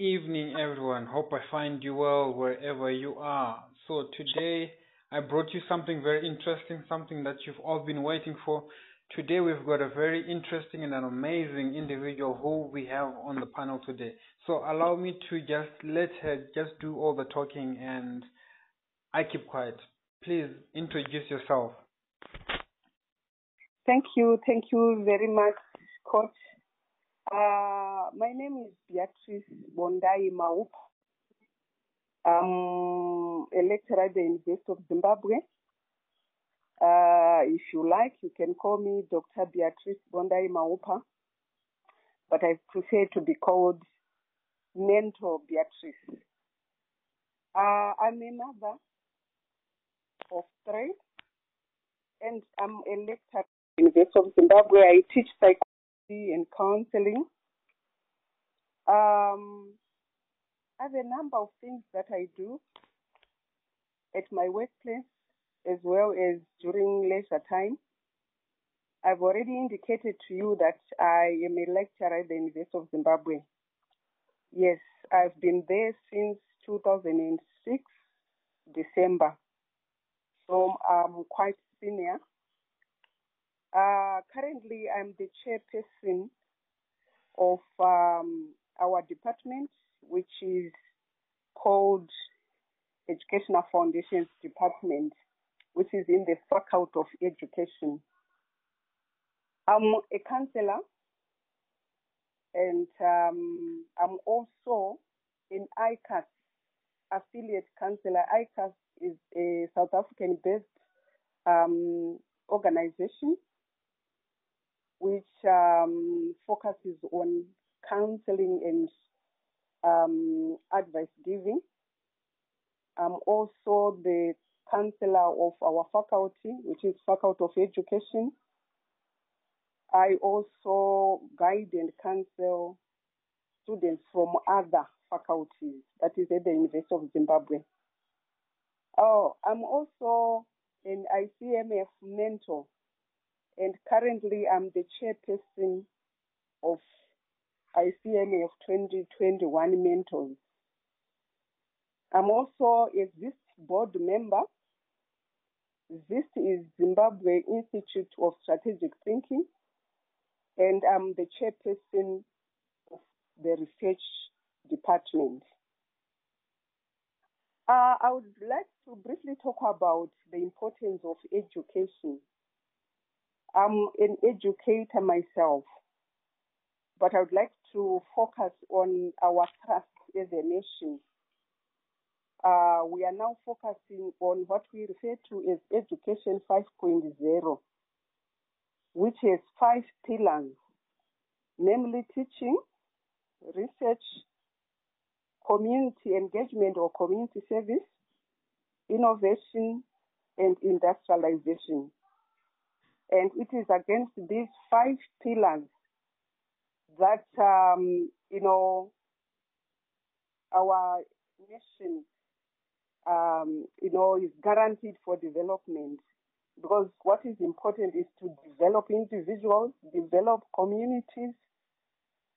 evening, everyone. Hope I find you well wherever you are. So, today I brought you something very interesting, something that you've all been waiting for. Today, we've got a very interesting and an amazing individual who we have on the panel today. So, allow me to just let her just do all the talking and I keep quiet. Please introduce yourself. Thank you. Thank you very much, Coach. Uh, my name is Beatrice Bondai Maup. I'm a lecturer at the University of Zimbabwe. Uh, if you like, you can call me Dr. Beatrice Bondai Maupa, but I prefer to be called Mentor Beatrice. Uh, I'm a mother of three, and I'm a lecturer at the University of Zimbabwe. I teach psychology and counseling. Um, I have a number of things that I do at my workplace as well as during leisure time. I've already indicated to you that I am a lecturer at the University of Zimbabwe. Yes, I've been there since 2006, December. So I'm quite senior. Uh, currently, I'm the chairperson of um, our department, which is called Educational Foundations Department, which is in the Faculty of Education. I'm a counselor and um, I'm also an ICAS affiliate counselor. ICAS is a South African based um, organization which um, focuses on counseling and um, advice giving. I'm also the counselor of our faculty, which is Faculty of Education. I also guide and counsel students from other faculties, that is at the University of Zimbabwe. Oh, I'm also an ICMF mentor and currently I'm the chairperson of ICMA of 2021 Mentors. I'm also a ZIST board member. ZIST is Zimbabwe Institute of Strategic Thinking, and I'm the chairperson of the research department. Uh, I would like to briefly talk about the importance of education I'm an educator myself, but I would like to focus on our trust as a nation. Uh, we are now focusing on what we refer to as Education 5.0, which has five pillars, namely teaching, research, community engagement or community service, innovation, and industrialization. And it is against these five pillars that, um, you know, our nation, um, you know, is guaranteed for development. Because what is important is to develop individuals, develop communities,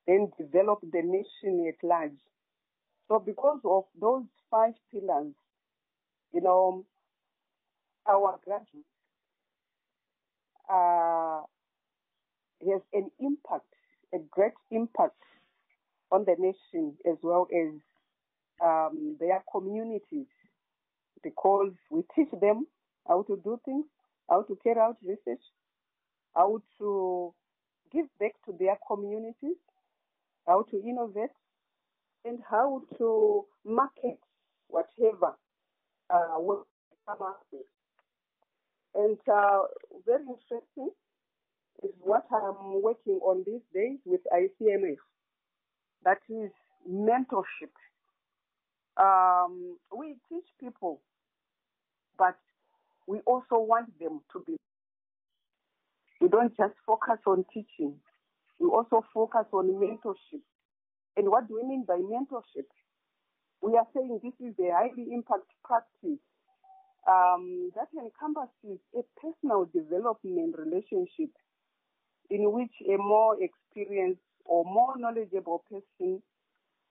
then develop the nation at large. So because of those five pillars, you know, our graduates uh, has an impact, a great impact on the nation as well as um, their communities because we teach them how to do things, how to carry out research, how to give back to their communities, how to innovate, and how to market whatever uh, will come up with. And uh, very interesting is what I'm working on these days with ICMF. That is mentorship. Um, we teach people, but we also want them to be. We don't just focus on teaching. We also focus on mentorship. And what do we mean by mentorship? We are saying this is a highly impact practice um, that encompasses a personal development relationship in which a more experienced or more knowledgeable person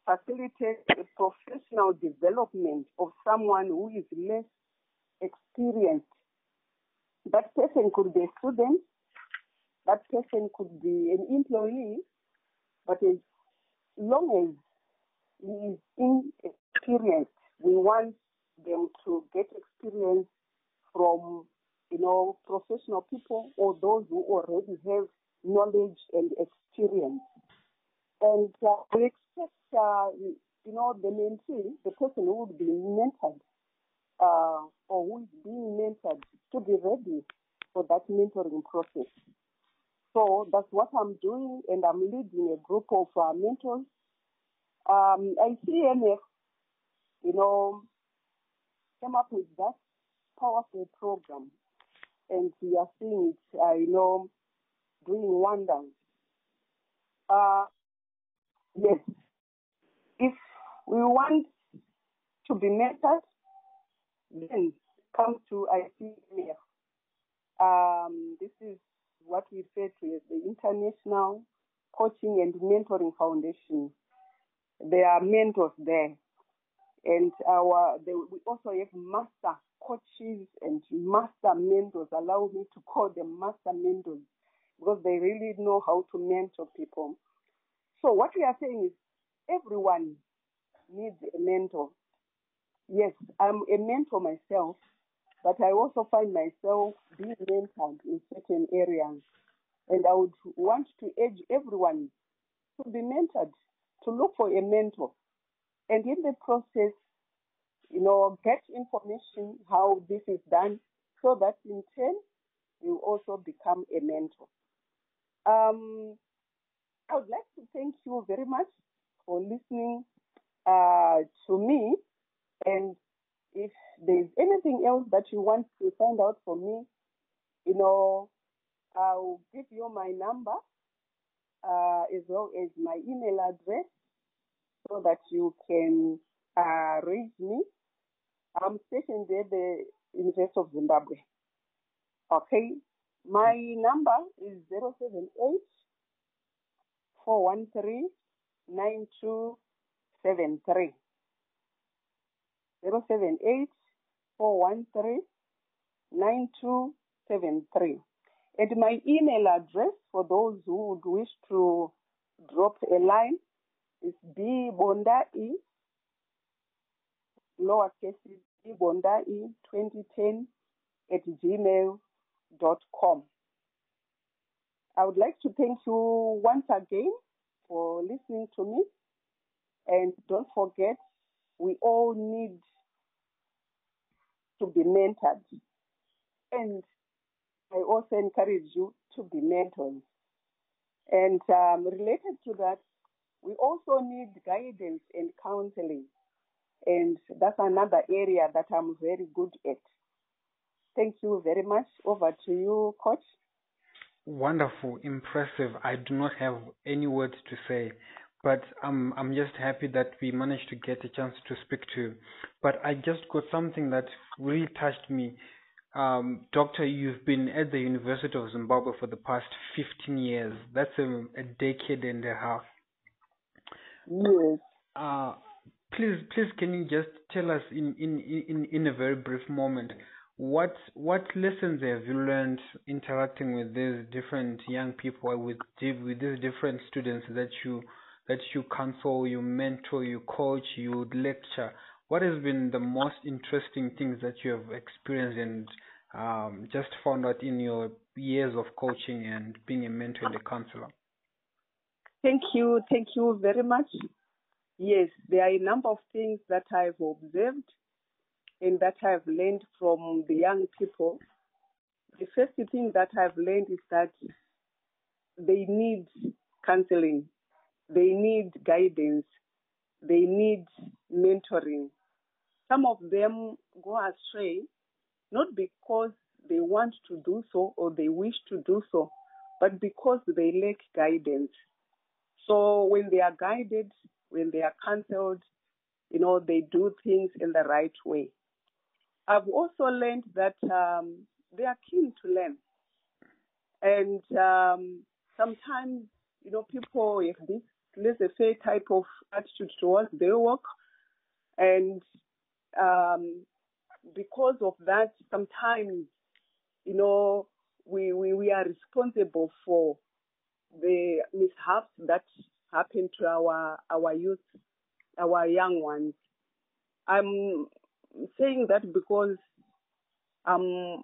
facilitates the professional development of someone who is less experienced. That person could be a student, that person could be an employee, but as long as he is inexperienced, we want them to get experience from you know professional people or those who already have knowledge and experience. And uh, we expect uh, you know the mentee, the person who would be mentored uh, or who is being mentored, to be ready for that mentoring process. So that's what I'm doing, and I'm leading a group of uh, mentors. Um, ICMF, you know, came up with that powerful program, and we are seeing it, uh, you know, doing wonders. Uh, yes, if we want to be mentored, then come to ICMF. Um, this is what we refer to as the International Coaching and Mentoring Foundation. There are mentors there. And our we also have master coaches and master mentors. Allow me to call them master mentors because they really know how to mentor people. So what we are saying is everyone needs a mentor. Yes, I'm a mentor myself, but I also find myself being mentored in certain areas. And I would want to urge everyone to be mentored, to look for a mentor. And in the process, you know, get information how this is done so that in turn you also become a mentor. Um, I would like to thank you very much for listening uh, to me. And if there's anything else that you want to find out from me, you know, I'll give you my number uh, as well as my email address so that you can uh, reach me. I'm stationed at the University of Zimbabwe. Okay, my number is 078 413 9273. 078 413 9273. And my email address for those who would wish to drop a line is bbondai, lowercase bbondai 2010 at gmail.com. I would like to thank you once again for listening to me. And don't forget, we all need to be mentored. And I also encourage you to be mentors. And um, related to that, we also need guidance and counseling. And that's another area that I'm very good at. Thank you very much. Over to you, Coach. Wonderful, impressive. I do not have any words to say, but I'm I'm just happy that we managed to get a chance to speak to you. But I just got something that really touched me. Um, doctor, you've been at the University of Zimbabwe for the past 15 years. That's a, a decade and a half. Yes. Uh, please, please, can you just tell us in, in, in, in a very brief moment what what lessons have you learned interacting with these different young people with with these different students that you that you counsel, you mentor, you coach, you lecture? What has been the most interesting things that you have experienced and um, just found out in your years of coaching and being a mentor and a counselor? Thank you, thank you very much. Yes, there are a number of things that I've observed and that I've learned from the young people. The first thing that I've learned is that they need counseling, they need guidance, they need mentoring. Some of them go astray not because they want to do so or they wish to do so, but because they lack guidance. So when they are guided, when they are counseled, you know, they do things in the right way. I've also learned that um, they are keen to learn. And um, sometimes, you know, people have this laissez-faire type of attitude towards their work. And um, because of that, sometimes, you know, we, we, we are responsible for the mishaps that happen to our, our youth, our young ones. I'm saying that because I'm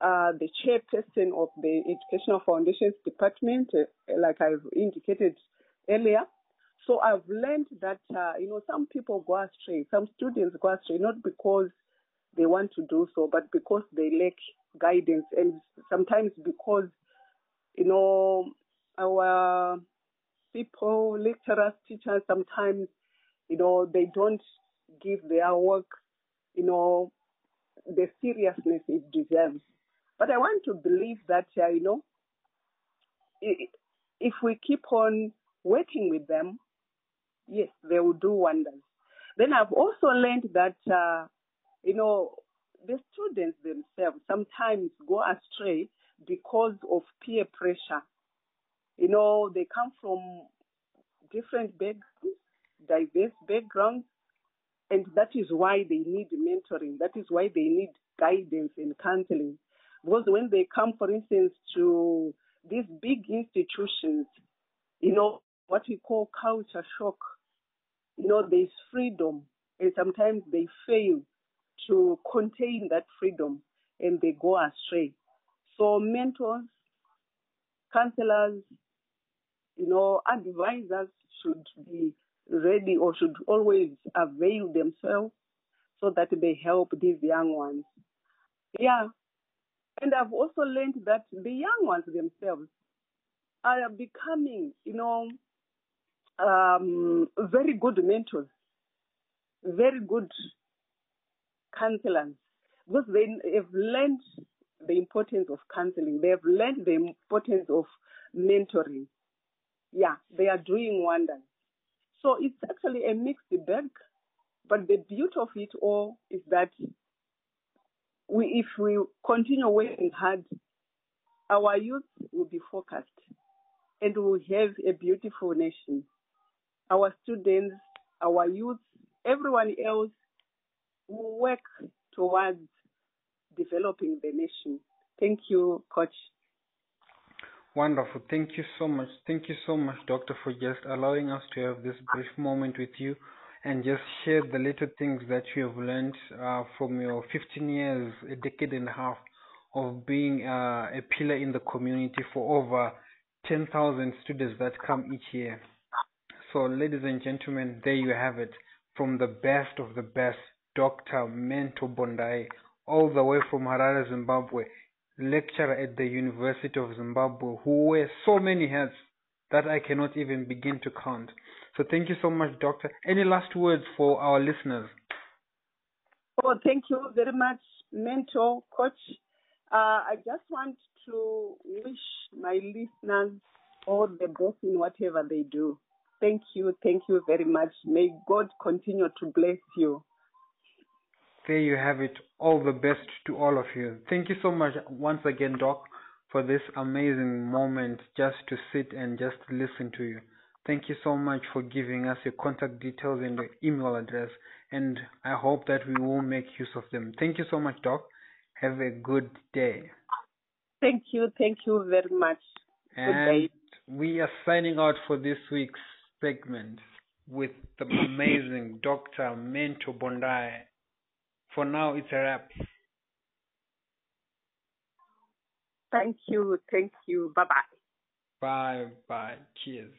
uh, the chairperson of the Educational Foundations Department, uh, like I've indicated earlier. So I've learned that, uh, you know, some people go astray, some students go astray, not because they want to do so, but because they lack guidance and sometimes because, you know, our people, lecturers, teachers, sometimes, you know, they don't give their work, you know, the seriousness it deserves. But I want to believe that, uh, you know, if we keep on working with them, yes, they will do wonders. Then I've also learned that, uh, you know, the students themselves sometimes go astray because of peer pressure. You know, they come from different backgrounds, diverse backgrounds, and that is why they need mentoring. That is why they need guidance and counseling. Because when they come, for instance, to these big institutions, you know, what we call culture shock, you know, there's freedom, and sometimes they fail to contain that freedom and they go astray. So mentors, counselors, you know, advisors should be ready or should always avail themselves so that they help these young ones. Yeah. And I've also learned that the young ones themselves are becoming, you know, um, very good mentors, very good counselors, because they have learned the importance of counseling. They have learned the importance of mentoring. Yeah, they are doing wonders. So it's actually a mixed bag, but the beauty of it all is that we, if we continue working hard, our youth will be focused and we will have a beautiful nation. Our students, our youth, everyone else will work towards developing the nation. Thank you, Coach. Wonderful. Thank you so much. Thank you so much, Doctor, for just allowing us to have this brief moment with you and just share the little things that you have learned uh, from your 15 years, a decade and a half of being uh, a pillar in the community for over 10,000 students that come each year. So, ladies and gentlemen, there you have it. From the best of the best, Dr. Mento Bondai, all the way from Harare, Zimbabwe lecturer at the University of Zimbabwe who wears so many hats that I cannot even begin to count. So thank you so much, Doctor. Any last words for our listeners? Oh, thank you very much, mentor, coach. Uh, I just want to wish my listeners all the best in whatever they do. Thank you, thank you very much. May God continue to bless you there you have it. All the best to all of you. Thank you so much once again, Doc, for this amazing moment just to sit and just listen to you. Thank you so much for giving us your contact details and your email address, and I hope that we will make use of them. Thank you so much, Doc. Have a good day. Thank you. Thank you very much. And we are signing out for this week's segment with the amazing Dr. Mento Bondai. For now, it's a wrap. Thank you. Thank you. Bye bye. Bye bye. Cheers.